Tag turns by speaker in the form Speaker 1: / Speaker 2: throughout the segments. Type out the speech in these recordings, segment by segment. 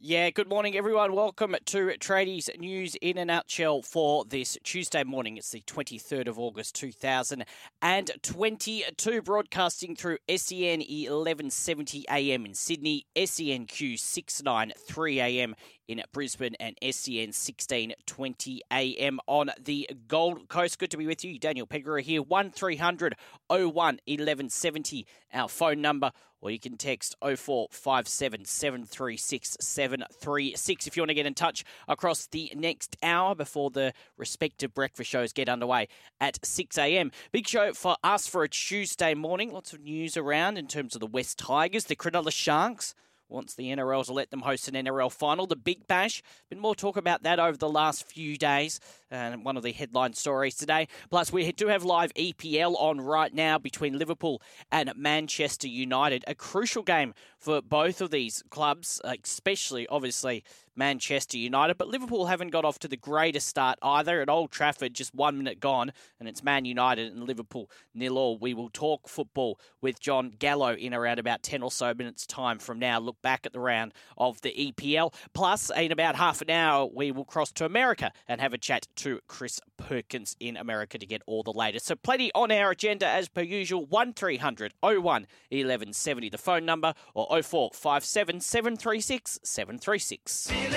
Speaker 1: Yeah, good morning, everyone. Welcome to Tradies News in a Nutshell for this Tuesday morning. It's the 23rd of August 2022, broadcasting through SEN 1170 AM in Sydney, SENQ 693 AM in Brisbane, and SEN 1620 AM on the Gold Coast. Good to be with you. Daniel Pedro here, 1300 01 1170, our phone number or you can text 0457 736 736 if you want to get in touch across the next hour before the respective breakfast shows get underway at 6 a.m. Big show for us for a Tuesday morning. Lots of news around in terms of the West Tigers, the Cronulla Sharks wants the NRL to let them host an NRL final. The Big Bash, been more talk about that over the last few days, and one of the headline stories today. Plus, we do have live EPL on right now between Liverpool and Manchester United. A crucial game for both of these clubs, uh, especially obviously Manchester United. But Liverpool haven't got off to the greatest start either. At Old Trafford, just one minute gone, and it's Man United and Liverpool nil all. We will talk football with John Gallo in around about 10 or so minutes' time from now. Look back at the round of the EPL. Plus, in about half an hour, we will cross to America and have a chat to Chris Perkins in America to get all the latest. So, plenty on our agenda as per usual 1300 01 1170, the phone number, or 0457 736 736.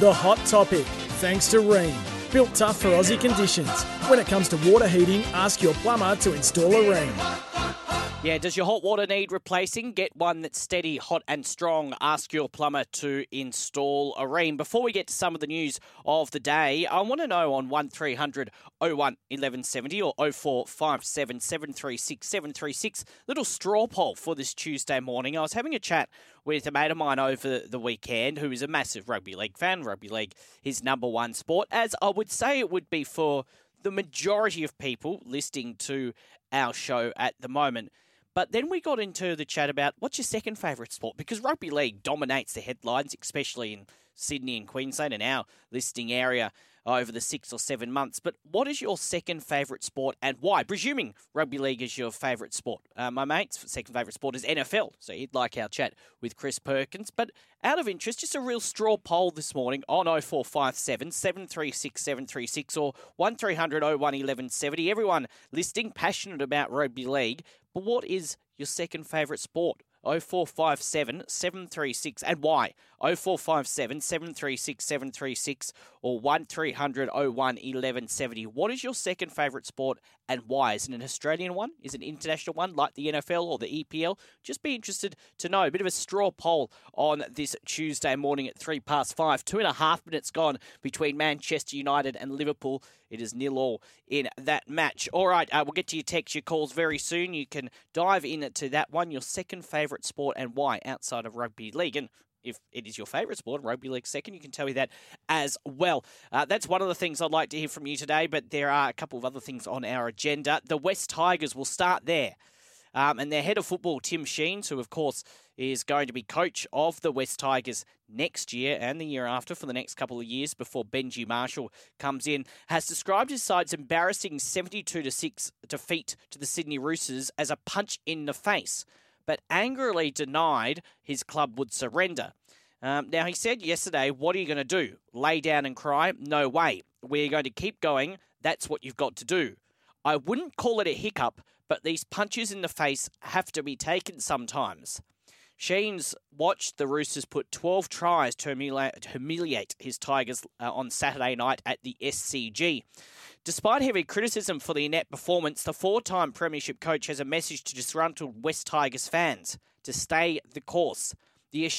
Speaker 2: The hot topic, thanks to Rheem. Built tough for Aussie conditions. When it comes to water heating, ask your plumber to install a Rheem.
Speaker 1: Yeah, does your hot water need replacing? Get one that's steady, hot, and strong. Ask your plumber to install a Rheem. Before we get to some of the news of the day, I want to know on 1300 01 1170 or 0457 736 736, little straw poll for this Tuesday morning. I was having a chat with a mate of mine over the weekend who is a massive rugby league fan. Rugby league, his number one sport, as I would say it would be for the majority of people listening to our show at the moment. But then we got into the chat about what's your second favourite sport? Because rugby league dominates the headlines, especially in Sydney and Queensland and our listing area over the six or seven months. But what is your second favourite sport and why? Presuming rugby league is your favourite sport. Uh, my mate's second favourite sport is NFL, so he'd like our chat with Chris Perkins. But out of interest, just a real straw poll this morning on 0457 736 736 or 1300 01 1170. Everyone listing passionate about rugby league. But what is your second favourite sport? 0457 736 and why? 0457 736 736 or 1300 01 1170. What is your second favourite sport and why? Is it an Australian one? Is it an international one like the NFL or the EPL? Just be interested to know. A bit of a straw poll on this Tuesday morning at three past five. Two and a half minutes gone between Manchester United and Liverpool. It is nil all in that match. All right, uh, we'll get to your text, your calls very soon. You can dive into that one, your second favourite sport and why outside of rugby league. And if it is your favourite sport, rugby league second, you can tell me that as well. Uh, that's one of the things I'd like to hear from you today, but there are a couple of other things on our agenda. The West Tigers will start there. Um, and their head of football, Tim Sheens, who of course is going to be coach of the West Tigers next year and the year after for the next couple of years before Benji Marshall comes in, has described his side's embarrassing 72 to 6 defeat to the Sydney Roosters as a punch in the face but angrily denied his club would surrender. Um, now, he said yesterday, What are you going to do? Lay down and cry? No way. We're going to keep going. That's what you've got to do. I wouldn't call it a hiccup, but these punches in the face have to be taken sometimes. Sheens watched the Roosters put 12 tries to humiliate, his Tigers uh, on Saturday night at the SCG. Despite heavy criticism for the inept performance, the four time Premiership coach has a message to disgruntled West Tigers fans to stay the course. The,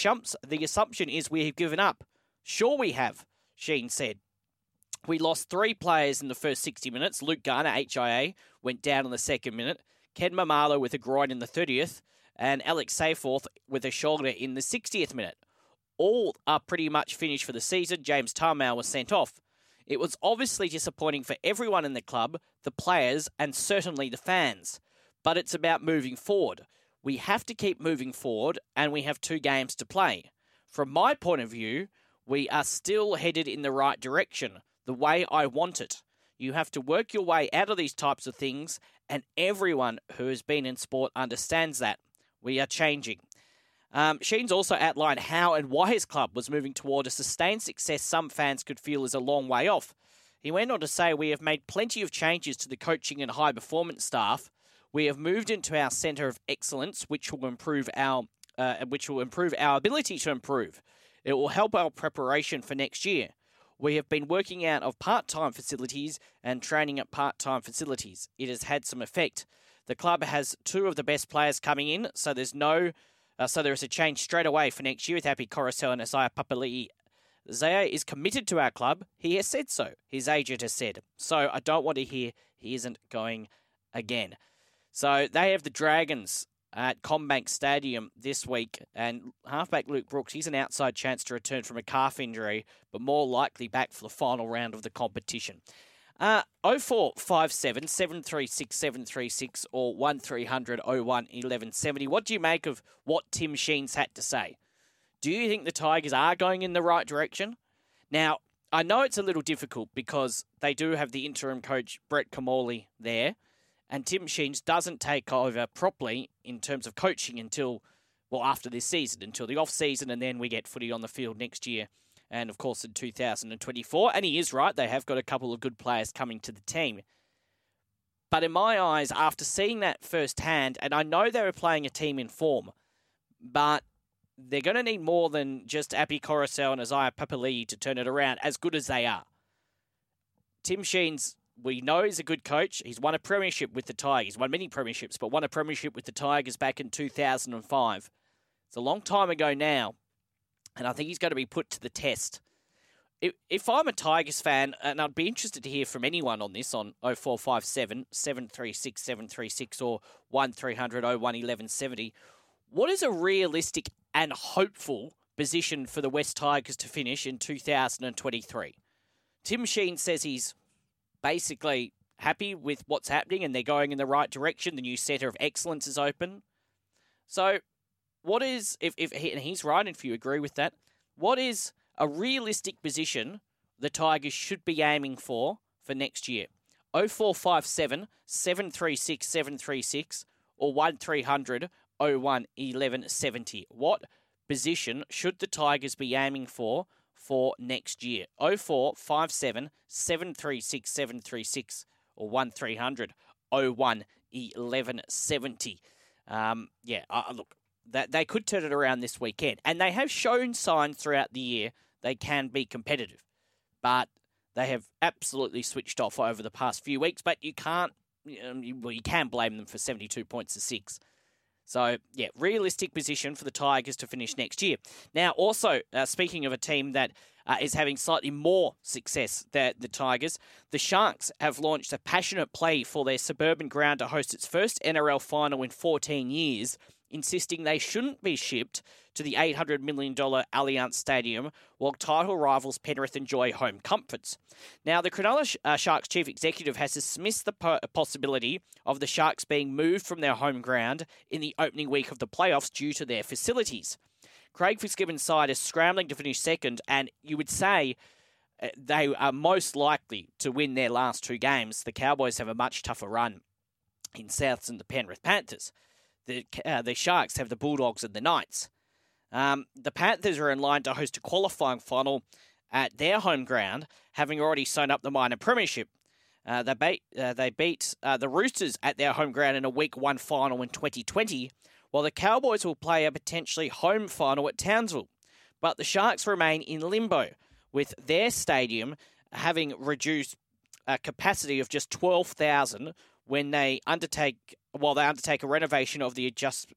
Speaker 1: the assumption is we have given up. Sure, we have, Sheen said. We lost three players in the first 60 minutes. Luke Garner, HIA, went down in the second minute. Ken Maumalo with a groin in the 30th, and Alex Seyfarth with a shoulder in the 60th minute. All are pretty much finished for the season. James Tamou was sent off. It was obviously disappointing for everyone in the club, the players, and certainly the fans. But it's about moving forward. We have to keep moving forward, and we have two games to play. From my point of view, we are still headed in the right direction, the way I want it. You have to work your way out of these types of things, and everyone who has been in sport understands that. We are changing. Um, Sheens also outlined how and why his club was moving toward a sustained success some fans could feel is a long way off. He went on to say, We have made plenty of changes to the coaching and high performance staff. We have moved into our centre of excellence, which will improve our uh, which will improve our ability to improve. It will help our preparation for next year. We have been working out of part time facilities and training at part time facilities. It has had some effect. The club has two of the best players coming in, so there's no uh, so there is a change straight away for next year with Api Koroisau and Isaiah Papali'i. Zaya is committed to our club. He has said so. His agent has said. So I don't want to hear he isn't going again. So they have the Dragons at CommBank Stadium this week, and halfback Luke Brooks, he's an outside chance to return from a calf injury, but more likely back for the final round of the competition. Uh, 0457 736 736 or 1300 01 1170. What do you make of what Tim Sheens had to say? Do you think the Tigers are going in the right direction? Now, I know it's a little difficult because they do have the interim coach, Brett Kimmorley, there, and Tim Sheens doesn't take over properly in terms of coaching until, well, after this season, until the off season, and then we get footy on the field next year and of course in 2024. And he is right, they have got a couple of good players coming to the team. But in my eyes, after seeing that firsthand, and I know they were playing a team in form, but they're going to need more than just Api Koroisau and Isaiah Papali'i to turn it around, as good as they are. Tim Sheens, we know he's a good coach. He's won a premiership with the Tigers, won many premierships, but won a premiership with the Tigers back in 2005. It's a long time ago now, and I think he's going to be put to the test. If, I'm a Tigers fan, and I'd be interested to hear from anyone on this on 0457 736 736 or 1300 01 1170, what is a realistic and hopeful position for the West Tigers to finish in 2023? Tim Sheen says he's basically happy with what's happening and they're going in the right direction. The new centre of excellence is open. So what is if if he, and he's right and if you agree with that, what is a realistic position the Tigers should be aiming for for next year? 0457 736 736 or 1300 01 1170. What position should the Tigers be aiming for for next year? 0457 736 736 or 1300 01 1170. Um, yeah, uh, look, that they could turn it around this weekend. And they have shown signs throughout the year they can be competitive. But they have absolutely switched off over the past few weeks. But you can't, well, you can blame them for 72 points to six. So, yeah, realistic position for the Tigers to finish next year. Now, also, uh, speaking of a team that uh, is having slightly more success than the Tigers, the Sharks have launched a passionate play for their suburban ground to host its first NRL final in 14 years insisting they shouldn't be shipped to the $800 million Allianz Stadium while title rivals Penrith enjoy home comforts. Now, the Cronulla uh, Sharks chief executive has dismissed the possibility of the Sharks being moved from their home ground in the opening week of the playoffs due to their facilities. Craig Fitzgibbon's side is scrambling to finish second, and you would say uh, they are most likely to win their last two games. The Cowboys have a much tougher run in Souths and the Penrith Panthers the uh, the Sharks have the Bulldogs and the Knights. Um, the Panthers are in line to host a qualifying final at their home ground, having already sewn up the minor premiership. Uh, they beat uh, they beat uh, the Roosters at their home ground in a Week One final in 2020, while the Cowboys will play a potentially home final at Townsville. But the Sharks remain in limbo, with their stadium having reduced a capacity of just 12,000 when they undertake while they undertake a renovation of the adjust,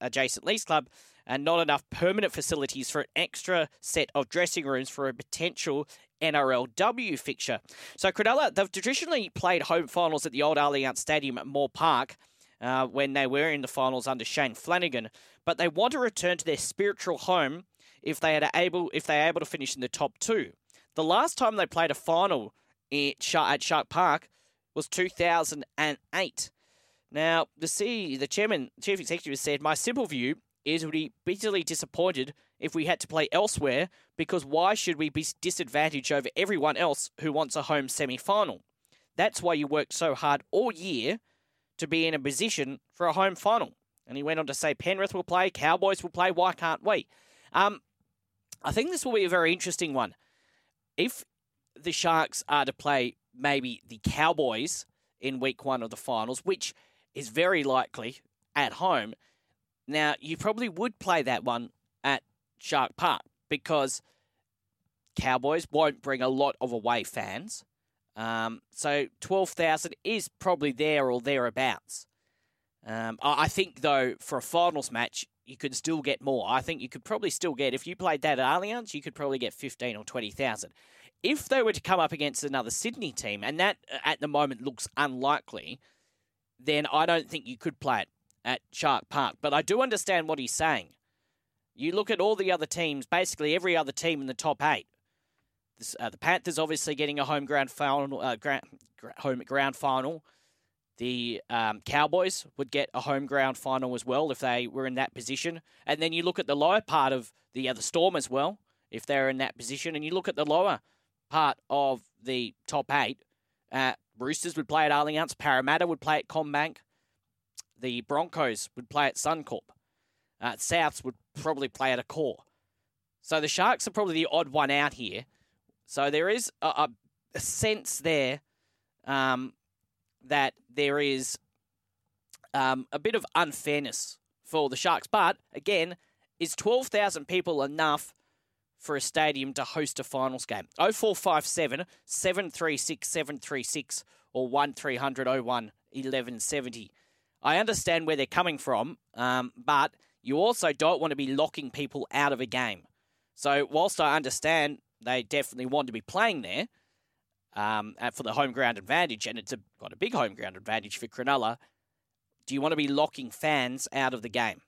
Speaker 1: adjacent leagues club and not enough permanent facilities for an extra set of dressing rooms for a potential NRLW fixture. So Cronulla, they've traditionally played home finals at the old Allianz Stadium at Moore Park uh, when they were in the finals under Shane Flanagan, but they want to return to their spiritual home if they are able if they are able to finish in the top two. The last time they played a final at Shark Park was 2008. Now, the C, the chairman, chief executive said, "My simple view is we'd be bitterly disappointed if we had to play elsewhere because why should we be disadvantaged over everyone else who wants a home semi-final? That's why you worked so hard all year to be in a position for a home final." And he went on to say, "Penrith will play, Cowboys will play. Why can't we?" Um, I think this will be a very interesting one. If the Sharks are to play maybe the Cowboys in week one of the finals, which is very likely at home. Now, you probably would play that one at Shark Park because Cowboys won't bring a lot of away fans. Um, so 12,000 is probably there or thereabouts. Um, I think, though, for a finals match, you could still get more. I think you could probably still get, if you played that at Allianz, you could probably get 15 or 20,000. If they were to come up against another Sydney team, and that uh, at the moment looks unlikely, then I don't think you could play it at Shark Park. But I do understand what he's saying. You look at all the other teams, basically every other team in the top eight. This, uh, the Panthers obviously getting a home ground final, uh, home ground final. The um, Cowboys would get a home ground final as well if they were in that position. And then you look at the lower part of the other Storm as well, if they're in that position. And you look at the lower part of the top eight. Uh, Roosters would play at Allianz. Parramatta would play at CommBank. The Broncos would play at Suncorp. Uh, Souths would probably play at Accor. So the Sharks are probably the odd one out here. So there is a, a, a sense there um, that there is um, a bit of unfairness for the Sharks. But again, is 12,000 people enough for a stadium to host a finals game. 0457 736 736 or 1300 01 1170. I understand where they're coming from, um, but you also don't want to be locking people out of a game. So, whilst I understand they definitely want to be playing there um, for the home ground advantage, and it's a, got a big home ground advantage for Cronulla, do you want to be locking fans out of the game?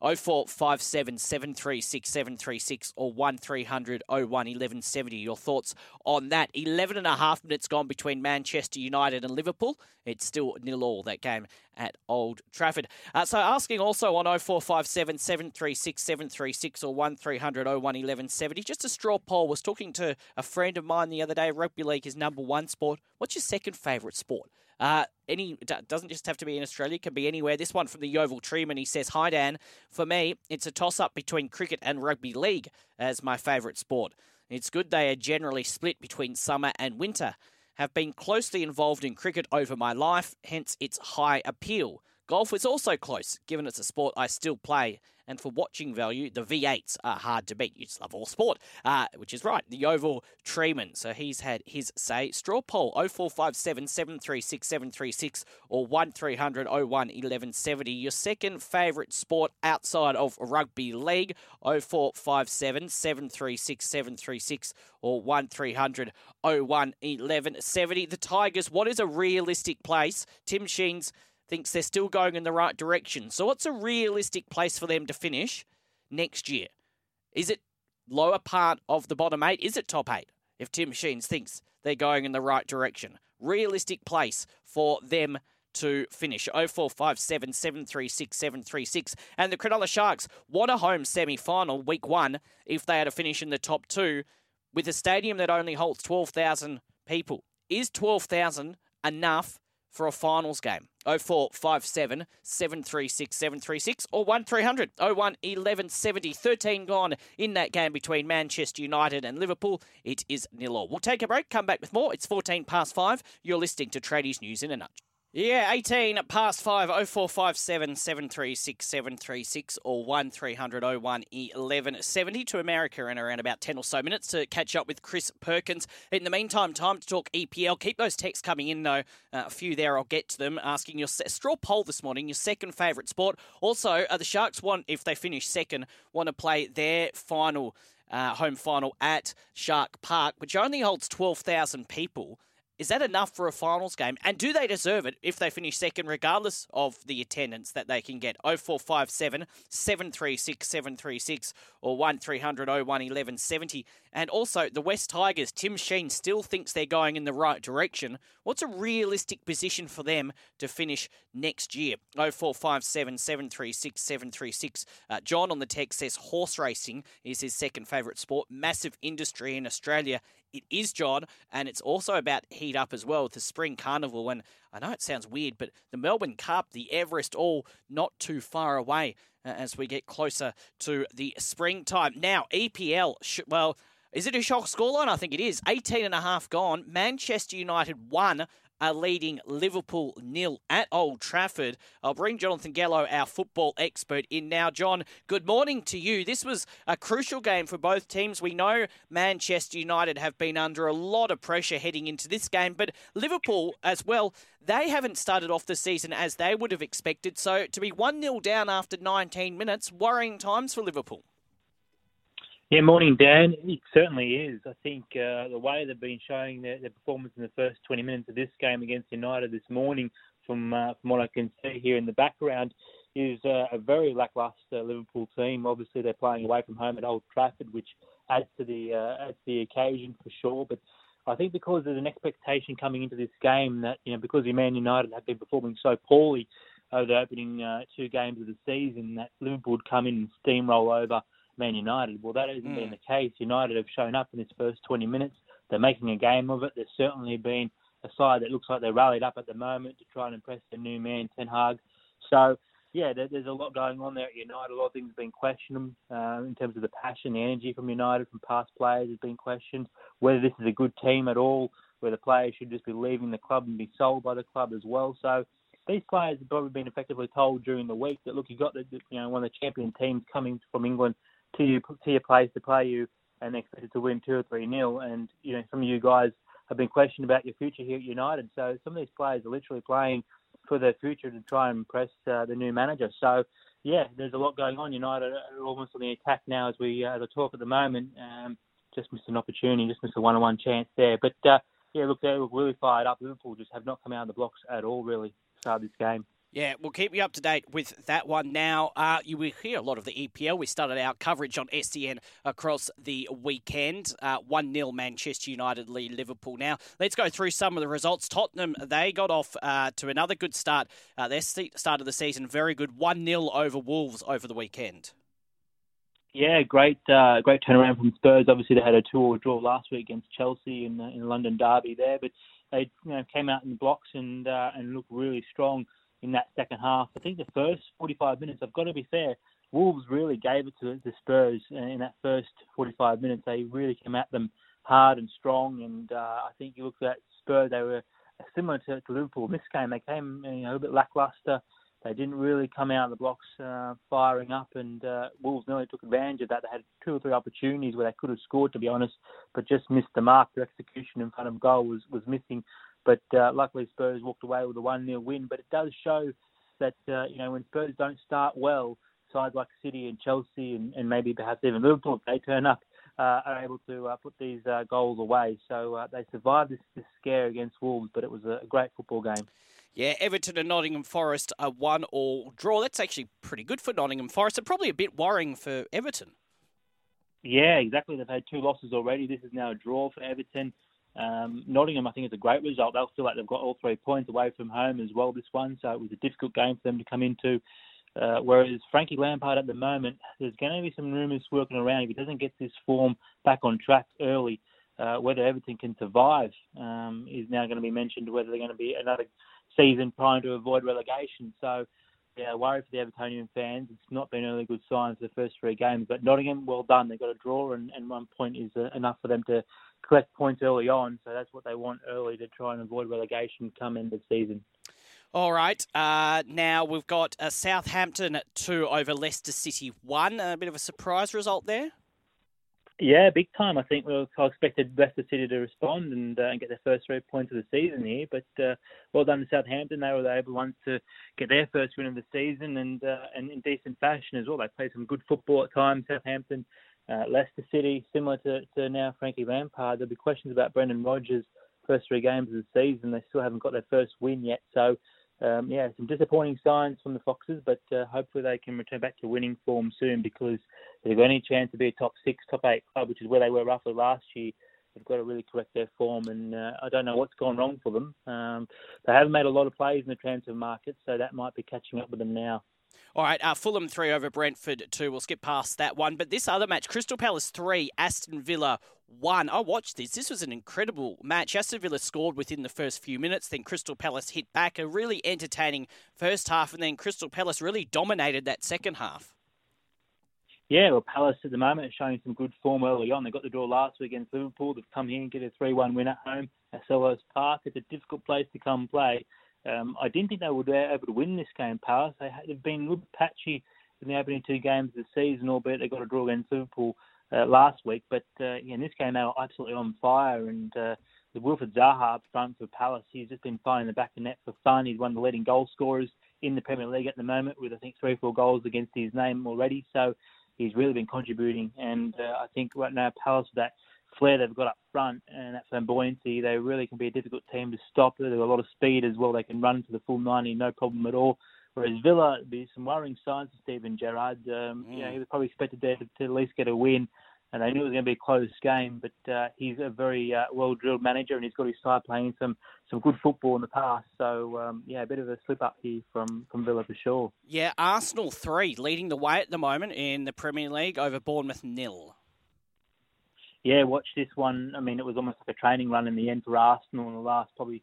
Speaker 1: 0457 736 736 or 1300 01 1170. Your thoughts on that? 11 and a half minutes gone between Manchester United and Liverpool. It's still nil all that game at Old Trafford. Uh, so asking also on 0457 736 736 or 1300 01 1170. Just a straw poll. Was talking to a friend of mine the other day. Rugby league is number one sport. What's your second favourite sport? Uh, any doesn't just have to be in Australia; can be anywhere. This one from the Yeovil Treeman. He says, "Hi Dan. For me, it's a toss-up between cricket and rugby league as my favourite sport. It's good they are generally split between summer and winter. Have been closely involved in cricket over my life, hence its high appeal. Golf is also close, given it's a sport I still play and for watching value, the V8s are hard to beat. You just love all sport, uh, which is right. The Oval Treeman. So he's had his say. Straw poll 0457 736 736 or 1300 01 1170. Your second favourite sport outside of rugby league 0457 736 736 or 1300 01 1170. The Tigers, what is a realistic place? Tim Sheens thinks they're still going in the right direction. So, what's a realistic place for them to finish next year? Is it lower part of the bottom eight? Is it top eight? If Tim Sheens thinks they're going in the right direction, realistic place for them to finish. 0457 736 736. And the Cronulla Sharks what a home semi final week one if they are to finish in the top two with a stadium that only holds 12,000 people. Is 12,000 enough for a finals game. 0457 736 736 or 1300 01 1170. 13 gone in that game between Manchester United and Liverpool. It is nil all. We'll take a break, come back with more. It's 14 past 5. You're listening to Tradies News in a Nutshell. Yeah, 18 past 5, 0457 736 736 or 1300 01 1170 to America in around about 10 or so minutes to catch up with Chris Perkins. In the meantime, time to talk EPL. Keep those texts coming in though. Uh, a few there, I'll get to them. Asking your straw poll this morning, your second favourite sport. Also, uh, the Sharks want, if they finish second, want to play their final. Uh, home final at Shark Park, which only holds 12,000 people. Is that enough for a finals game? And do they deserve it if they finish second, regardless of the attendance that they can get? 0457 736 736 or 1300 01 1170. And also, the West Tigers, Tim Sheen still thinks they're going in the right direction. What's a realistic position for them to finish next year? 0457 736 736. Uh, John on the text says horse racing is his second favourite sport. Massive industry in Australia it is John, and it's also about heat up as well with the spring carnival. And I know it sounds weird, but the Melbourne Cup, the Everest, all not too far away uh, as we get closer to the springtime. Now, EPL, well, is it a shock scoreline? I think it is. 18 and a half gone. Manchester United won are leading Liverpool nil at Old Trafford. I'll bring Jonathan Gallo, our football expert, in now. John, good morning to you. This was a crucial game for both teams. We know Manchester United have been under a lot of pressure heading into this game, but Liverpool as well, they haven't started off the season as they would have expected. So to be 1 0 down after 19 minutes, worrying times for Liverpool.
Speaker 3: Yeah, morning, Dan. It certainly is. I think uh, the way they've been showing their, their, performance in the first 20 minutes of this game against United this morning, from uh, from what I can see here in the background, is uh, a very lackluster Liverpool team. Obviously, they're playing away from home at Old Trafford, which adds to the uh, adds to the occasion for sure. But I think because there's an expectation coming into this game that you know because the Man United have been performing so poorly over the opening uh, two games of the season, that Liverpool would come in and steamroll over Man United. Well, that hasn't mm. been the case. United have shown up in this first 20 minutes. They're making a game of it. There's certainly been a side that looks like they're rallied up at the moment to try and impress the new man, Ten Hag. So, yeah, there's a lot going on there at United. A lot of things have been questioned uh, in terms of the passion, the energy from United, from past players has been questioned. Whether this is a good team at all, whether players should just be leaving the club and be sold by the club as well. So, these players have probably been effectively told during the week that look, you got the, you know one of the champion teams coming from England to you to your place to play you and expected to win two or three nil. And you know some of you guys have been questioned about your future here at United. So some of these players are literally playing for their future to try and impress uh, the new manager. So yeah, there's a lot going on. United are almost on the attack now as we uh, as I talk at the moment. Um, just missed an opportunity, just missed a one-on-one chance there. But uh, yeah, look, they look really fired up. Liverpool just have not come out of the blocks at all, really, start this game.
Speaker 1: Yeah, we'll keep you up to date with that one now. Uh, you will hear a lot of the EPL. We started our coverage on SEN across the weekend. Uh, 1 0 Manchester United lead Liverpool. Now, let's go through some of the results. Tottenham, they got off uh, to another good start. Uh, their start of the season, very good. 1 0 over Wolves over the weekend.
Speaker 3: Yeah, great, uh, great turnaround from Spurs. Obviously, they had a two-all draw last week against Chelsea in in London Derby there, but they you know, came out in the blocks and uh, and looked really strong in that second half. I think the first 45 minutes, I've got to be fair, Wolves really gave it to the Spurs in that first 45 minutes. They really came at them hard and strong, and uh, I think you look at Spurs, they were similar to, to Liverpool in this game. They came you know, a bit lackluster. They didn't really come out of the blocks uh, firing up, and uh, Wolves nearly took advantage of that. They had two or three opportunities where they could have scored, to be honest, but just missed the mark. Their execution in front of goal was, was missing. But uh, luckily, Spurs walked away with a 1 0 win. But it does show that, uh, you know, when Spurs don't start well, sides like City and Chelsea and, and maybe perhaps even Liverpool, if they turn up, uh, are able to uh, put these uh, goals away. So uh, they survived this, this scare against Wolves, but it was a great football game.
Speaker 1: Yeah, Everton and Nottingham Forest a one all draw. That's actually pretty good for Nottingham Forest, and probably a bit worrying for Everton.
Speaker 3: Yeah, exactly. They've had two losses already. This is now a draw for Everton. Um, Nottingham, I think, is a great result. They'll feel like they've got all three points away from home as well this one, so it was a difficult game for them to come into. Uh, whereas Frankie Lampard at the moment, there's going to be some rumours working around. If he doesn't get this form back on track early, uh, whether Everton can survive um, is now going to be mentioned. Whether they're going to be another season trying to avoid relegation. So, yeah, worry for the Evertonian fans. It's not been a really good sign for the first three games. But Nottingham, well done. They've got a draw, and, and one point is uh, enough for them to collect points early on. So that's what they want early to try and avoid relegation come end of season.
Speaker 1: All right. Uh, now we've got uh, Southampton at two over Leicester City one. A bit of a surprise result there.
Speaker 3: Yeah, big time. I think we I expected Leicester City to respond and, uh, and get their first three points of the season here. But uh, well done to Southampton. They were the able ones to get their first win of the season and uh, and in decent fashion as well. They played some good football at times. Southampton, uh, Leicester City, similar to, to now Frankie Lampard. There'll be questions about Brendan Rodgers' first three games of the season. They still haven't got their first win yet. So um, yeah, some disappointing signs from the Foxes, but uh, hopefully they can return back to winning form soon because they've got any chance to be a top six, top eight club, which is where they were roughly last year. They've got to really correct their form, and uh, I don't know what's gone wrong for them. Um, they haven't made a lot of plays in the transfer market, so that might be catching up with them now.
Speaker 1: All right, uh, Fulham three over Brentford two. We'll skip past that one. But this other match, Crystal Palace three, Aston Villa one. I watched this. This was an incredible match. Aston Villa scored within the first few minutes. Then Crystal Palace hit back. A really entertaining first half, and then Crystal Palace really dominated that second half.
Speaker 3: Yeah, well, Palace at the moment is showing some good form early on. They got the draw last week against Liverpool. They've come here and get a 3-1 win at home at Selhurst Park. It's a difficult place to come play. Um, I didn't think they would be able to win this game, Palace. They have been a little patchy in the opening two games of the season, albeit they got a draw against Liverpool uh, last week. But uh, in this game, they were absolutely on fire. And uh, the Wilfried Zaha up front for Palace, he's just been finding the back of net for fun. He's one of the leading goal scorers in the Premier League at the moment, with I think three or four goals against his name already. So he's really been contributing. And uh, I think right now, Palace with that flair they've got up front and that flamboyancy, they really can be a difficult team to stop. They've got a lot of speed as well. They can run to the full 90, no problem at all. Whereas Villa, there's some worrying signs of Steven Gerrard. Um, mm. You know, he was probably expected there to, to, at least get a win, and they knew it was going to be a close game. But uh, he's a very uh, well-drilled manager, and he's got his side playing some some good football in the past. So um, yeah, a bit of a slip up here from from Villa for sure.
Speaker 1: Yeah, Arsenal three leading the way at the moment in the Premier League over Bournemouth nil
Speaker 3: yeah, watch this one. I mean, it was almost like a training run in the end for Arsenal in the last probably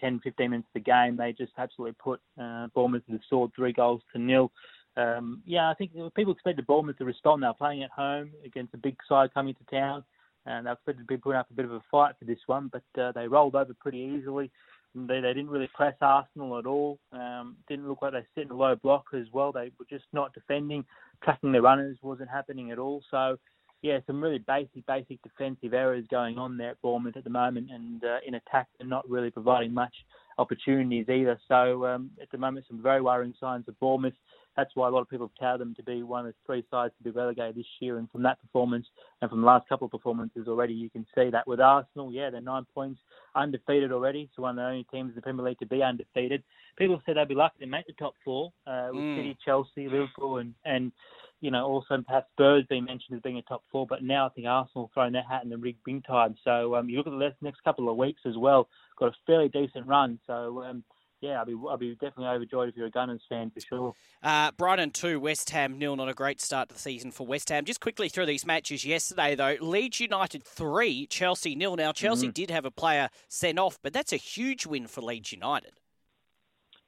Speaker 3: 10, 15 minutes of the game. They just absolutely put uh, Bournemouth to the sword, three goals to nil. Um, yeah, I think people expected Bournemouth to respond. They were playing at home against a big side coming to town, and they expected to be putting up a bit of a fight for this one, but uh, they rolled over pretty easily. They, they didn't really press Arsenal at all. Um, didn't look like they sit in a low block as well. They were just not defending. Tracking their runners wasn't happening at all. So yeah, some really basic, basic defensive errors going on there at Bournemouth at the moment, and uh, in attack they're not really providing much opportunities either. So um, at the moment, some very worrying signs of Bournemouth. That's why a lot of people have touted them to be one of the three sides to be relegated this year. And from that performance and from the last couple of performances already, you can see that with Arsenal, yeah, they're nine points undefeated already. So one of the only teams in the Premier League to be undefeated. People said they'd be lucky to make the top four uh, with mm. City, Chelsea, Liverpool, and and you know, also perhaps Spurs being mentioned as being a top four, but now I think Arsenal throwing their hat in the ring big time. So um, you look at the next couple of weeks as well, got a fairly decent run. So um, yeah, I'll be I'll be definitely overjoyed if you're a Gunners fan for sure.
Speaker 1: Uh, Brighton two, West Ham nil. Not a great start to the season for West Ham. Just quickly through these matches yesterday though, Leeds United three, Chelsea nil. Now Chelsea mm-hmm. did have a player sent off, but that's a huge win for Leeds United.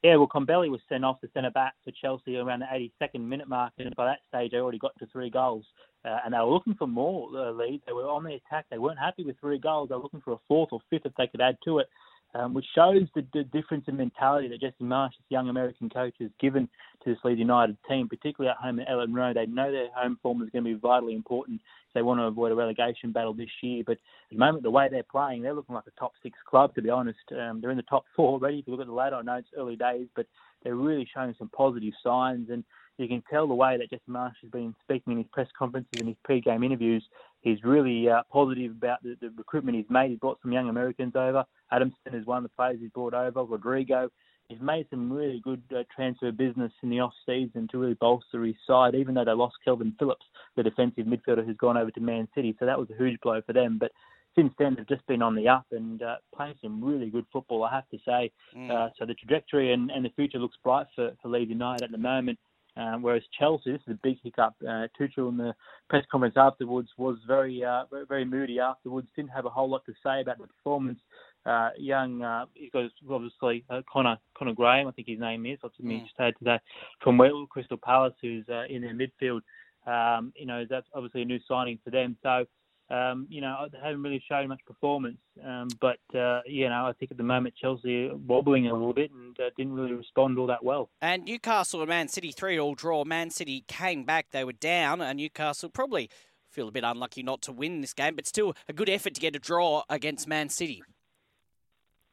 Speaker 3: Yeah, well, Koulibaly was sent off the centre back for Chelsea around the 82nd minute mark, and by that stage, they already got to three goals. Uh, and they were looking for more uh, lead. They were on the attack. They weren't happy with three goals. They were looking for a fourth or fifth if they could add to it um, which shows the, the, difference in mentality that Jesse Marsch, this young American coach, has given to this Leeds United team, particularly at home at Elland Road. They know their home form is going to be vitally important if they want to avoid a relegation battle this year. But at the moment, the way they're playing, they're looking like a top six club, to be honest. Um, they're in the top four already. If you look at the ladder, I know it's early days, but they're really showing some positive signs. And you can tell the way that Jesse Marsch has been speaking in his press conferences and his pre-game interviews. He's really uh, positive about the, the, recruitment he's made. He's brought some young Americans over. Adamson is one of the players he's brought over. Rodrigo. He's made some really good uh, transfer business in the off season to really bolster his side. Even though they lost Kalvin Phillips, the defensive midfielder who's gone over to Man City, so that was a huge blow for them. But since then they've just been on the up and uh, playing some really good football, I have to say. Mm. Uh, so the trajectory and, and the future looks bright for, for Leeds United at the moment. Um, whereas Chelsea, this is a big hiccup. Uh, Tuchel in the press conference afterwards was very, uh, very, very moody afterwards. Didn't have a whole lot to say about the performance. Uh, young, uh, he's got obviously uh, Connor Connor Graham, I think his name is. Obviously, mm. just had today from Crystal Palace, who's uh, in their midfield. Um, you know, that's obviously a new signing for them. So um, you know, they haven't really shown much performance. Um, but, uh, you know, I think at the moment Chelsea are wobbling a little bit and uh, didn't really respond all that well.
Speaker 1: And Newcastle and Man City 3 all draw. Man City came back, they were down, and Newcastle probably feel a bit unlucky not to win this game, but still a good effort to get a draw against Man City.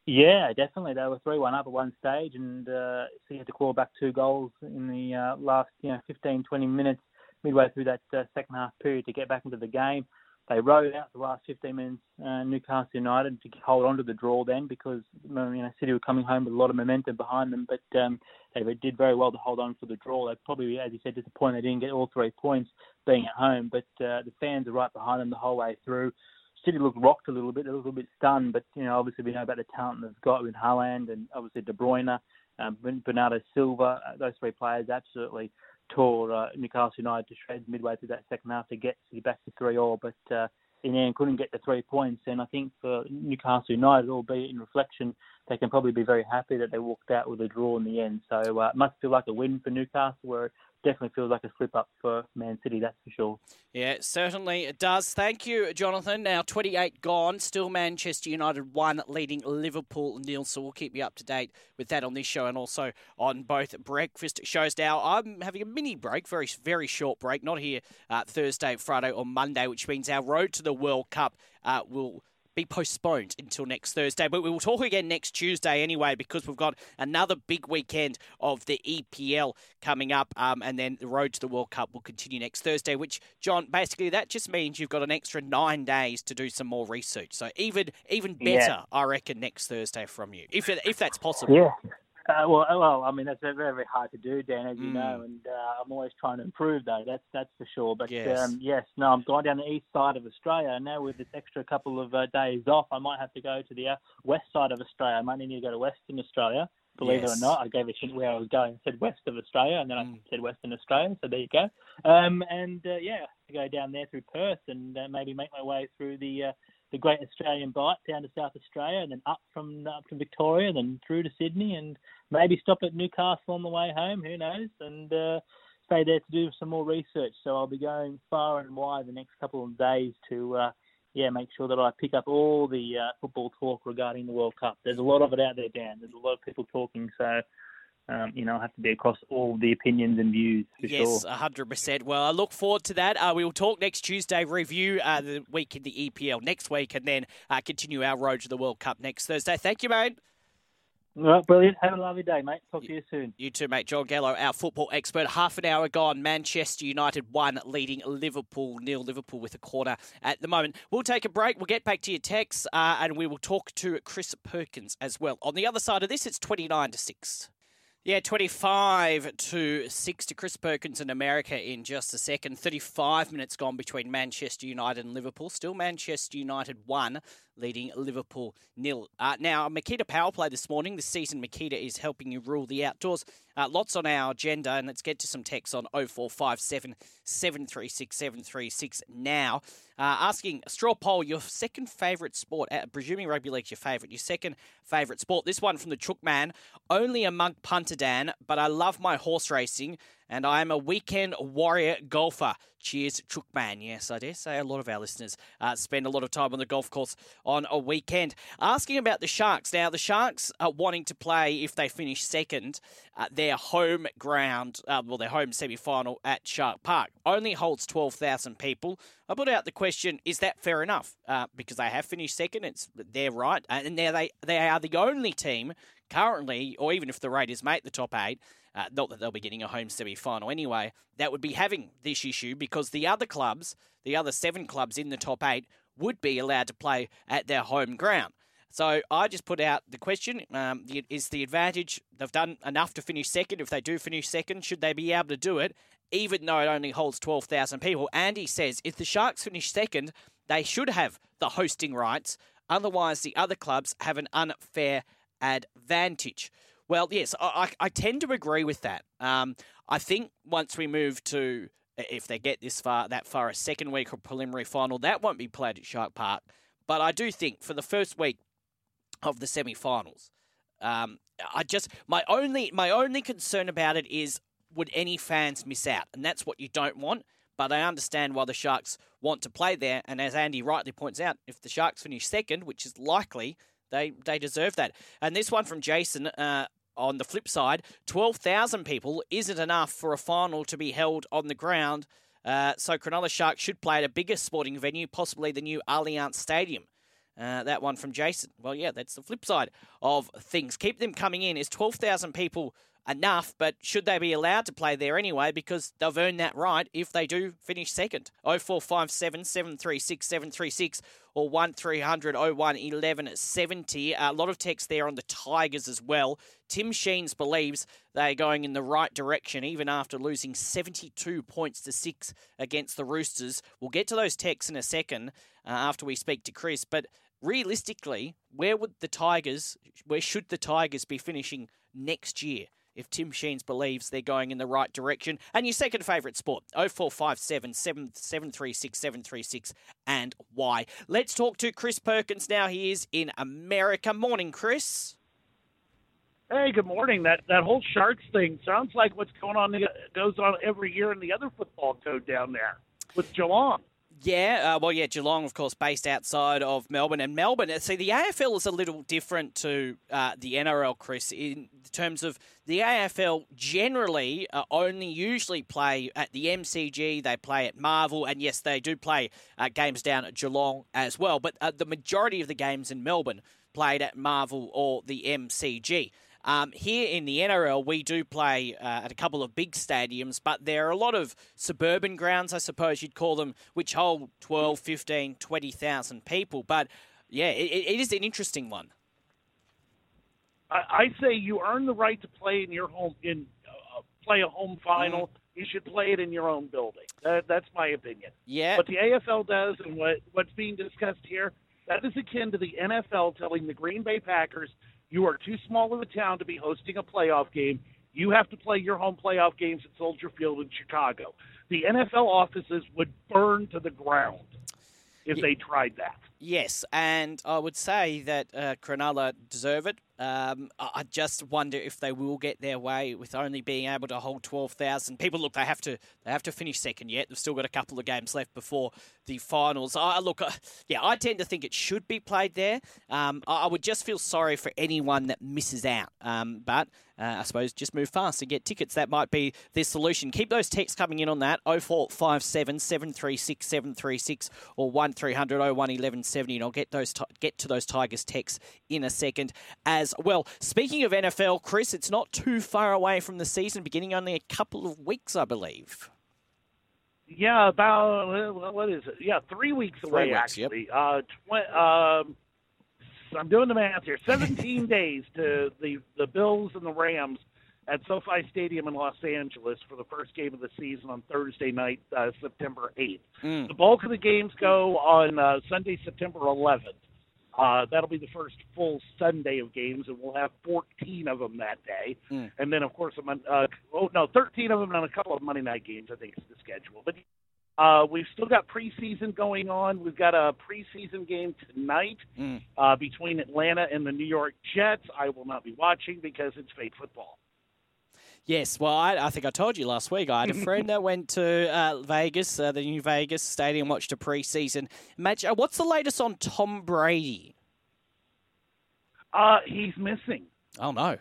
Speaker 3: Yeah, definitely. They were three one up at one stage, and uh, so you had to claw back two goals in the uh, last you know 15, 20 minutes midway through that uh, second half period to get back into the game. They rode out the last 15 minutes, uh, Newcastle United, to hold on to the draw then because you know City were coming home with a lot of momentum behind them, but um, they did very well to hold on for the draw. They probably, as you said, disappointed they didn't get all three points being at home, but uh, the fans are right behind them the whole way through. City looked rocked a little bit, a little bit stunned, but you know obviously we know about the talent they've got with Haaland and obviously De Bruyne, um, Bernardo Silva. Uh, those three players absolutely tore uh, Newcastle United to shreds midway through that second half to get City back to three all, but uh, in the end couldn't get the three points. And I think for Newcastle United, albeit in reflection, they can probably be very happy that they walked out with a draw in the end. So uh, it must feel like a win for Newcastle, where definitely feels like a slip up for Man City, that's for sure.
Speaker 1: Yeah, certainly it does. Thank you, Jonathan. Now 28 gone, still Manchester United 1 leading Liverpool nil. So we'll keep you up to date with that on this show and also on both breakfast shows. Now I'm having a mini break, very very short break, not here uh, Thursday, Friday, or Monday, which means our road to the World Cup uh, will be postponed until next Thursday. But we will talk again next Tuesday anyway, because we've got another big weekend of the EPL coming up. Um, and then the road to the World Cup will continue next Thursday, which, John, basically that just means you've got an extra nine days to do some more research. So even even better, yeah. I reckon, next Thursday from you, if, if that's possible.
Speaker 3: Yeah. Uh, well, uh, well, I mean that's very, very hard to do, Dan, as you mm. know, and uh, I'm always trying to improve though. That's that's for sure. But yes, um, yes no, I'm going down the east side of Australia and now. With this extra couple of uh, days off, I might have to go to the uh, west side of Australia. I might need to go to Western Australia. Believe yes. it or not, I gave a hint where I was going. I said west of Australia, and then mm. I said Western Australia. So there you go. Um, and uh, yeah, to go down there through Perth and maybe make my way through the the Great Australian Bight down to South Australia, and then up from up to Victoria, and then through to Sydney, and maybe stop at Newcastle on the way home. Who knows? And uh, stay there to do some more research. So I'll be going far and wide the next couple of days to. Uh, yeah, make sure that I pick up all the uh, football talk regarding the World Cup. There's a lot of it out there, Dan. There's a lot of people talking, so um, you know, have to be across all the opinions and views for
Speaker 1: yes, sure. 100%. Well, I look forward to that. Uh, we will talk next Tuesday, review uh, the week in the EPL next week, and then uh, continue our road to the World Cup next Thursday. Thank you, mate.
Speaker 3: All right, brilliant. Have a lovely day, mate. Talk to you soon.
Speaker 1: You too, mate. John Gallo, our football expert. Half an hour gone. Manchester United one, leading Liverpool nil. Liverpool with a quarter at the moment. We'll take a break. We'll get back to your texts, uh, and we will talk to Chris Perkins as well. On the other side of this, it's twenty nine to six. Yeah, 25 to 6 to Chris Perkins in America in just a second. 35 minutes gone between Manchester United and Liverpool. Still Manchester United 1, leading Liverpool nil. Uh, now, Makita Power Play this morning. This season, Makita is helping you rule the outdoors. Uh, lots on our agenda, and let's get to some text on 0457 736 736 now. Uh, asking straw poll your second favourite sport, uh, presuming rugby league's your favourite, your second favourite sport. This one from the Chook Man. Only a monk punter, Dan, but I love my horse racing and I am a weekend warrior golfer. Cheers, Chookman. Yes, I dare say a lot of our listeners uh, spend a lot of time on the golf course on a weekend. Asking about the Sharks. Now, the Sharks are wanting to play, if they finish second, uh, their home ground, uh, well, their home semi final at Shark Park. Only holds 12,000 people. I put out the question is that fair enough? Uh, because they have finished second, it's their right. And now they, they are the only team currently, or even if the Raiders make the top eight, uh, not that they'll be getting a home semi final anyway, that would be having this issue because the other clubs, the other seven clubs in the top eight, would be allowed to play at their home ground. So I just put out the question: um, Is the advantage they've done enough to finish second? If they do finish second, should they be able to do it, even though it only holds twelve thousand people? Andy says if the Sharks finish second, they should have the hosting rights. Otherwise, the other clubs have an unfair advantage. Well, yes, I, I tend to agree with that. Um, I think once we move to, if they get this far, that far, a second week or preliminary final, that won't be played at Shark Park. But I do think for the first week of the semi-finals, um, I just my only my only concern about it is would any fans miss out, and that's what you don't want. but I understand why the Sharks want to play there. And as Andy rightly points out, if the Sharks finish second, which is likely, they they deserve that. And this one from Jason. Uh, on the flip side, 12,000 people isn't enough for a final to be held on the ground. Uh, so Cronulla Sharks should play at a bigger sporting venue, possibly the new Allianz Stadium. Uh, that one from Jason. Well, yeah, that's the flip side of things. Keep them coming in. Is 12,000 people enough, but should they be allowed to play there anyway because they've earned that right if they do finish second? 0457 736 736 or 1300 01 1170. A lot of text there on the Tigers as well. Tim Sheens believes they're going in the right direction even after losing 72 points to 6 against the Roosters. We'll get to those texts in a second uh, after we speak to Chris, but realistically, where would the Tigers, where should the Tigers be finishing next year? If Tim Sheens believes they're going in the right direction. And your second favourite sport, 0457 736 736 and why. Let's talk to Chris Perkins now. He is in America. Morning, Chris.
Speaker 4: Hey, good morning. That that whole Sharks thing sounds like what's going on goes on every year in the other football code down there with Geelong.
Speaker 1: Yeah, uh, well, yeah, Geelong, of course, based outside of Melbourne. And Melbourne, uh, see, the AFL is a little different to uh, the NRL, Chris, in terms of the AFL generally uh, only usually play at the MCG, they play at Marvel, and yes, they do play uh, games down at Geelong as well. But uh, the majority of the games in Melbourne played at Marvel or the MCG. Um, here in the NRL, we do play uh, at a couple of big stadiums, but there are a lot of suburban grounds, I suppose you'd call them, which hold 12, 15, 20,000 people. But yeah, it, it is an interesting one.
Speaker 4: I, I say you earn the right to play in your home in uh, play a home final. Mm-hmm. You should play it in your own building. That, that's my opinion.
Speaker 1: Yeah.
Speaker 4: What the AFL does and what what's being discussed here, that is akin to the NFL telling the Green Bay Packers you are too small of a town to be hosting a playoff game. You have to play your home playoff games at Soldier Field in Chicago. The NFL offices would burn to the ground if they tried that.
Speaker 1: Yes, and I would say that uh, Cronulla deserve it. Um, I just wonder if they will get their way with only being able to hold twelve thousand people. Look, they have to they have to finish second yet. They've still got a couple of games left before the finals. I look, uh, yeah, I tend to think it should be played there. Um, I would just feel sorry for anyone that misses out. Um, but uh, I suppose just move fast and get tickets. That might be the solution. Keep those texts coming in on that 0457 736 736 or 1300 01 1170. And I'll get those get to those Tigers texts in a second as well. Speaking of NFL, Chris, it's not too far away from the season, beginning only a couple of weeks, I believe.
Speaker 4: Yeah, about what is it? Yeah, three weeks away.
Speaker 1: Three weeks,
Speaker 4: actually, yep. uh, tw- um, I'm doing the math here. 17 days to the the Bills and the Rams at SoFi Stadium in Los Angeles for the first game of the season on Thursday night, uh, September 8th. Mm. The bulk of the games go on uh, Sunday, September 11th. Uh, that'll be the first full Sunday of games, and we'll have 14 of them that day. Mm. And then, of course, uh, oh no, 13 of them and a couple of Monday night games. I think is the schedule. But uh, we've still got preseason going on. We've got a preseason game tonight mm. uh, between Atlanta and the New York Jets. I will not be watching because it's fake football.
Speaker 1: Yes, well, I, I, think I told you last week. I had a friend that went to uh, Vegas, uh, the new Vegas stadium, watched a preseason match. Uh, what's the latest on Tom Brady?
Speaker 4: Uh, he's missing.
Speaker 1: Oh no.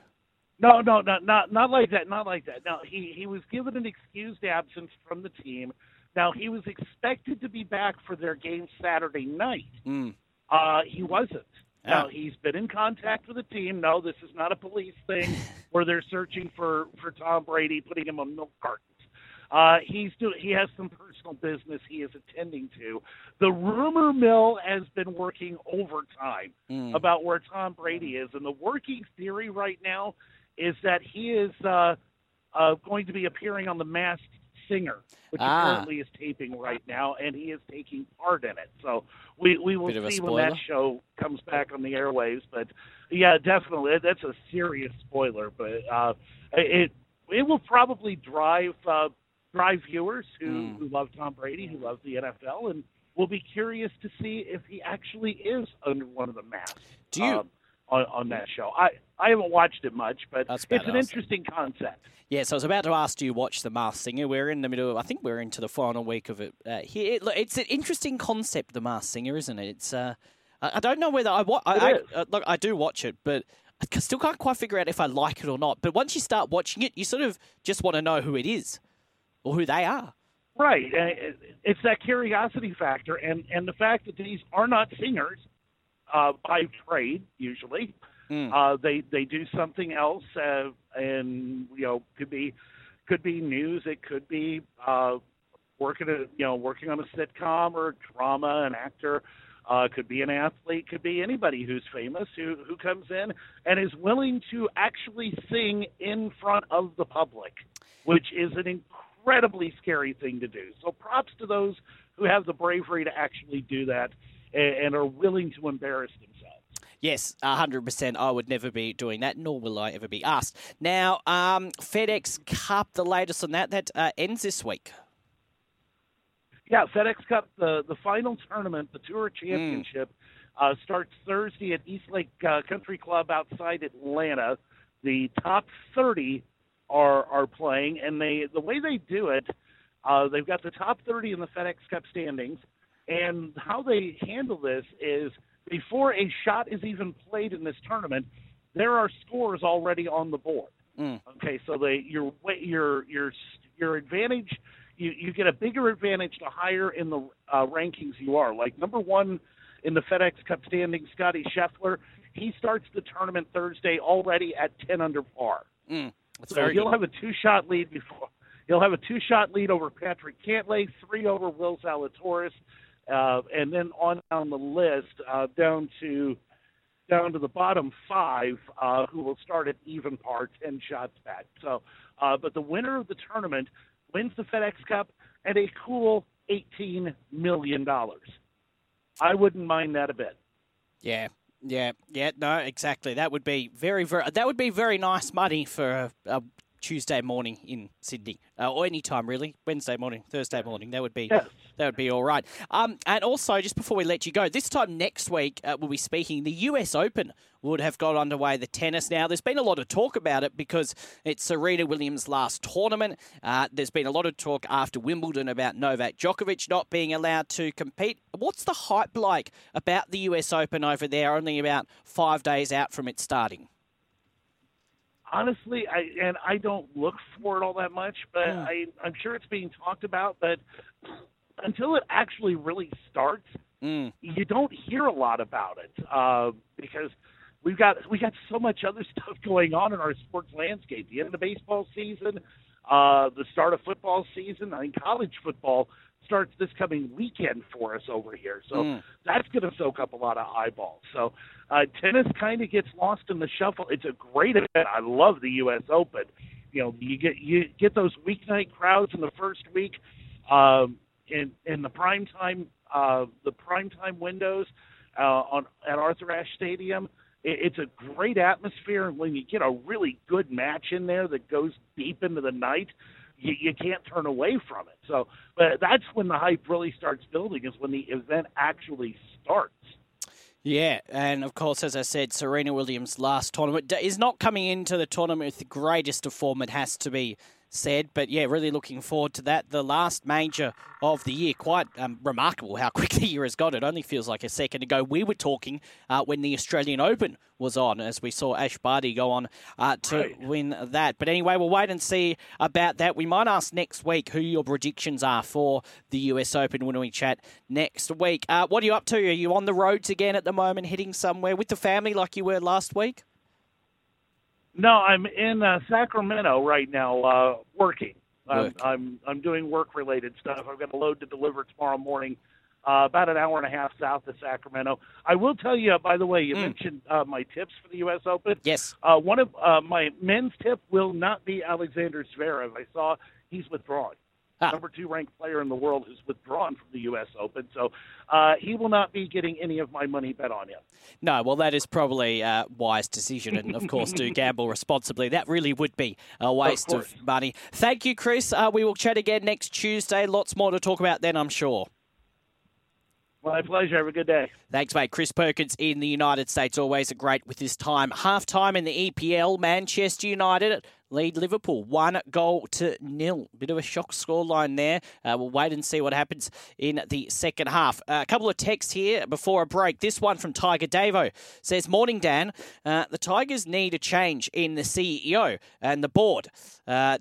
Speaker 4: No, no, no, not not like that. Not like that. No, he he was given an excused absence from the team. Now he was expected to be back for their game Saturday night.
Speaker 1: Mm.
Speaker 4: Uh, he wasn't. Now he's been in contact with the team. No, this is not a police thing where they're searching for for Tom Brady, putting him on milk cartons. Uh, he's do, he has some personal business he is attending to. The rumor mill has been working overtime mm. about where Tom Brady is, and the working theory right now is that he is uh, uh, going to be appearing on the Masked Singer, which ah. apparently is taping right now, and he is taking part in it. So we we will see when that show comes back on the airwaves. But yeah, definitely that's a serious spoiler. But uh, it it will probably drive uh, drive viewers who, mm. who love Tom Brady, who love the NFL, and will be curious to see if he actually is under one of the masks.
Speaker 1: Do you?
Speaker 4: Um, on, on that show. I I haven't watched it much, but it's an interesting concept.
Speaker 1: Yeah, so I was about to ask, do you watch The Masked Singer? We're in the middle. Of, I think we're into the final week of it uh, here. It, it's an interesting concept, The Masked Singer, isn't it? It's. Uh, I, I don't know whether I, wa- I, I uh, look. I do watch it, but I still can't quite figure out if I like it or not. But once you start watching it, you sort of just want to know who it is or who they are.
Speaker 4: Right. It's that curiosity factor, and and the fact that these are not singers uh, by trade usually.
Speaker 1: Mm.
Speaker 4: Uh, they they do something else, uh, and you know could be could be news. It could be uh, working a you know working on a sitcom or drama, an actor. Uh, could be an athlete, could be anybody who's famous who who comes in and is willing to actually sing in front of the public, which is an incredibly scary thing to do. So props to those who have the bravery to actually do that and, are willing to embarrass themselves.
Speaker 1: Yes, hundred percent. I would never be doing that, nor will I ever be asked. Now, um, FedEx Cup, the latest on that, that uh, ends this week.
Speaker 4: Yeah, FedEx Cup, the the final tournament, the Tour Championship, uh, starts Thursday at East Lake uh, Country Club outside Atlanta. The top 30 are are playing, and they the way they do it, uh, they've got the top 30 in the FedEx Cup standings, and how they handle this is before a shot is even played in this tournament, there are scores already on the board.
Speaker 1: Mm.
Speaker 4: Okay, so they your your your your advantage you you get a bigger advantage the higher in the uh, rankings you are. Like number one in the FedEx Cup standings, Scottie Scheffler, he starts the tournament Thursday already at ten under par.
Speaker 1: Mm. That's
Speaker 4: So
Speaker 1: very
Speaker 4: he'll
Speaker 1: good.
Speaker 4: have a two shot lead before he'll have a two shot lead over Patrick Cantlay, three over Will Zalatoris, uh, and then on down the list uh, down to down to the bottom five, uh, who will start at even par, ten shots back. So, uh, but the winner of the tournament wins the FedEx Cup and a cool eighteen million dollars. I wouldn't mind that a bit.
Speaker 1: Yeah, yeah, yeah. No, exactly. That would be very, very. That would be very nice money for a, a Tuesday morning in Sydney, uh, or any time really. Wednesday morning, Thursday morning. That would be. That would be all right. Um, and also, just before we let you go, this time next week uh, we'll be speaking. The U.S. Open would have got underway. The tennis. Now, there's been a lot of talk about it because it's Serena Williams' last tournament. Uh, there's been a lot of talk after Wimbledon about Novak Djokovic not being allowed to compete. What's the hype like about the U.S. Open over there? Only about five days out from it starting.
Speaker 4: Honestly, I and I don't look for it all that much, but
Speaker 1: Hmm.
Speaker 4: I, I'm sure it's being talked about. But until it actually really starts,
Speaker 1: Mm.
Speaker 4: you don't hear a lot about it uh, because we've got we got so much other stuff going on in our sports landscape. The end of the baseball season, uh, the start of football season. I mean, college football starts this coming weekend for us over here, so
Speaker 1: Mm.
Speaker 4: that's going to soak up a lot of eyeballs. So uh, tennis kind of gets lost in the shuffle. It's a great event. I love the U.S. Open. You know, you get you get those weeknight crowds in the first week, um, in in the prime time uh, the prime time windows uh, on at Arthur Ashe Stadium. It, it's a great atmosphere, and when you get a really good match in there that goes deep into the night, you, you can't turn away from it. So, but that's when the hype really starts building. Is when the event actually starts.
Speaker 1: Yeah, and of course, as I said, Serena Williams' last tournament is not coming into the tournament with the greatest of form, it has to be said. But yeah, really looking forward to that. The last major of the year, quite um, remarkable how quick the year has got. It only feels like a second ago. We were talking uh, when the Australian Open was on, as we saw Ash Barty go on uh, to
Speaker 4: Right.
Speaker 1: win that. But anyway, we'll wait and see about that. We might ask next week who your predictions are for the US Open when we chat next week. Uh, what are you up to? Are you on the roads again at the moment, heading somewhere with the family like you were last week?
Speaker 4: No, I'm in uh, Sacramento right now, uh, working. I'm, I'm I'm doing work related stuff. I've got a load to deliver tomorrow morning, uh, about an hour and a half south of Sacramento. I will tell you, by the way, you
Speaker 1: Mm.
Speaker 4: mentioned uh, my tips for the U.S. Open.
Speaker 1: Yes.
Speaker 4: Uh, one of uh, my men's tip will not be Alexander Zverev. I saw he's withdrawn.
Speaker 1: Ah.
Speaker 4: Number two ranked player in the world who's withdrawn from the U.S. Open, so uh, he will not be getting any of my money bet on him.
Speaker 1: No, well, that is probably a wise decision. And of course, do gamble responsibly. That really would be a waste of,
Speaker 4: course.
Speaker 1: money. Thank you, Chris. Uh, we will chat again next Tuesday. Lots more to talk about then, I'm sure.
Speaker 4: My pleasure. Have a good day.
Speaker 1: Thanks, mate. Chris Perkins in the United States, always a great with his time. Half time in the EPL, Manchester United lead Liverpool one goal to nil. Bit of a shock scoreline there. Uh, we'll wait and see what happens in the second half. Uh, a couple of texts here before a break. This one from Tiger Davo says, "Morning, Dan. Uh, the Tigers need a change in the CEO and the board." Uh,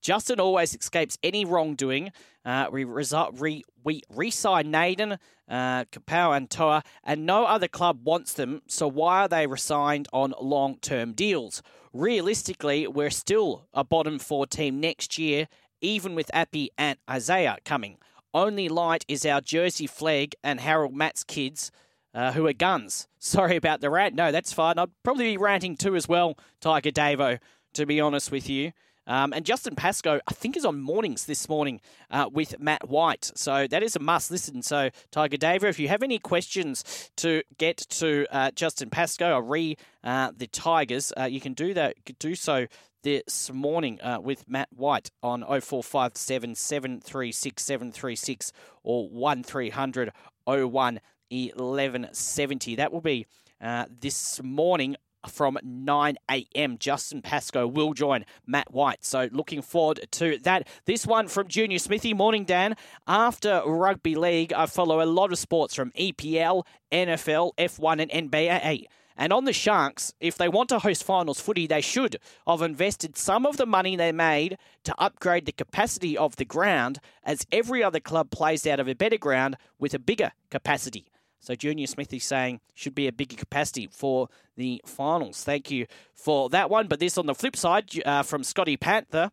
Speaker 1: Justin always escapes any wrongdoing. Uh, we, resi- re- we re-sign Naden, uh, Kapow and Toa, and no other club wants them, so why are they resigned on long-term deals? Realistically, we're still a bottom four team next year, even with Api and Isaiah coming. Only light is our Jersey flag and Harold Matthews kids, uh, who are guns. Sorry about the rant. No, that's fine. I'd probably be ranting too as well, Tiger Davo, to be honest with you. Um, and Justin Pascoe, I think, is on mornings this morning uh, with Matt White. So that is a must listen. So, Tiger Davo, if you have any questions to get to uh, Justin Pascoe or re uh, the Tigers, uh, you can do that. Do so this morning uh, with Matt White on 0457 736 736 or 1300 01 1170. That will be uh, this morning from 9 a.m. Justin Pascoe will join Matt White. So looking forward to that. This one from Junior Smithy. Morning, Dan. After rugby league, I follow a lot of sports from EPL, NFL, F1, and NBA. And on the Sharks, if they want to host finals footy, they should have invested some of the money they made to upgrade the capacity of the ground, as every other club plays out of a better ground with a bigger capacity. So Junior Smithy saying should be a bigger capacity for the finals. Thank you for that one. But this on the flip side uh, from Scotty Panther,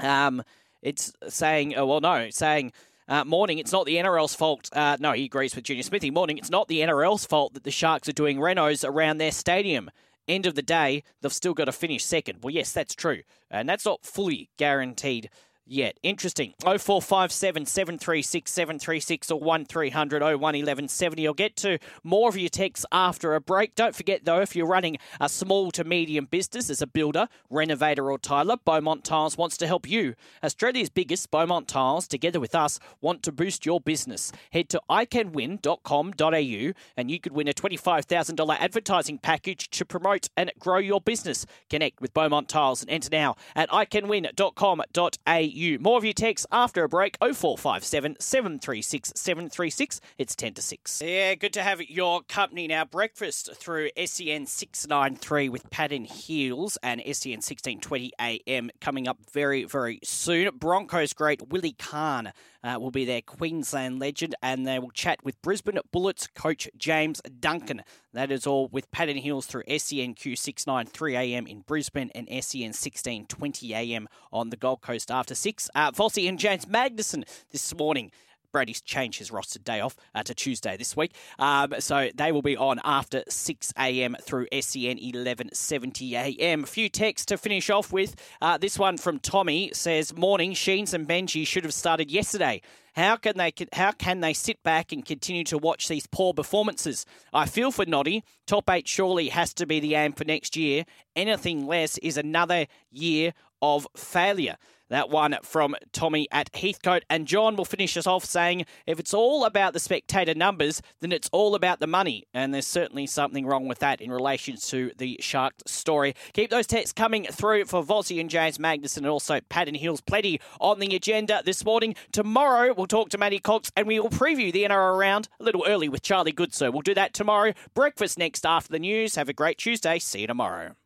Speaker 1: um, it's saying, oh, well, no, saying. Uh, morning, it's not the NRL's fault. Uh, no, he agrees with Junior Smithy. Morning, it's not the NRL's fault that the Sharks are doing renos around their stadium. End of the day, they've still got to finish second. Well, yes, that's true. And that's not fully guaranteed yet. Interesting. 0457 736 736 or 1300 01 1170. I'll get to more of your texts after a break. Don't forget, though, if you're running a small to medium business as a builder, renovator, or tiler, Beaumont Tiles wants to help you. Australia's biggest Beaumont Tiles, together with us, want to boost your business. Head to iCanWin.com.au and you could win a $25,000 advertising package to promote and grow your business. Connect with Beaumont Tiles and enter now at iCanWin.com.au you. More of your texts after a break 0457 736 736. It's 10 to 6. Yeah, good to have your company now. Breakfast through SEN 693 with Pat and Heels and SEN 1620 AM coming up very, very soon. Broncos great Willie Carne uh, will be their Queensland legend, and they will chat with Brisbane Bullets coach James Duncan. That is all with Pat and Heels through SENQ 693 AM in Brisbane and SEN 1620 AM on the Gold Coast after 6. Uh, Vossi and James Magnussen this morning Brady's changed his roster day off uh, to Tuesday this week. Um, so they will be on after 6 a.m. through SEN 1170 a.m. A few texts to finish off with. Uh, this one from Tommy says, Morning, Sheens and Benji should have started yesterday. How can they how can they sit back and continue to watch these poor performances? I feel for Noddy. Top eight surely has to be the aim for next year. Anything less is another year of failure. That one from Tommy at Heathcote. And John will finish us off saying, if it's all about the spectator numbers, then it's all about the money. And there's certainly something wrong with that in relation to the Shark story. Keep those texts coming through for Vossi and James Magnussen and also Pat and Hills. Plenty on the agenda this morning. Tomorrow, we'll talk to Matty Cox and we will preview the NRL round a little early with Charlie Goodsir. We'll do that tomorrow. Breakfast next after the news. Have a great Tuesday. See you tomorrow.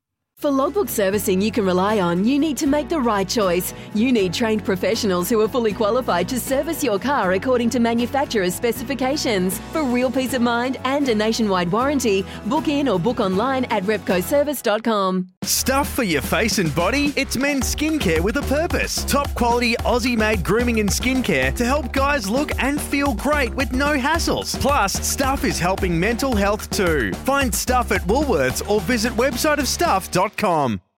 Speaker 5: For logbook servicing you can rely on, you need to make the right choice. You need trained professionals who are fully qualified to service your car according to manufacturer's specifications. For real peace of mind and a nationwide warranty, book in or book online at repcoservice.com.
Speaker 6: Stuff for your face and body? It's men's skincare with a purpose. Top quality Aussie made grooming and skincare to help guys look and feel great with no hassles. Plus, Stuff is helping mental health too. Find Stuff at Woolworths or visit websiteofstuff.com. Sportsnet.com.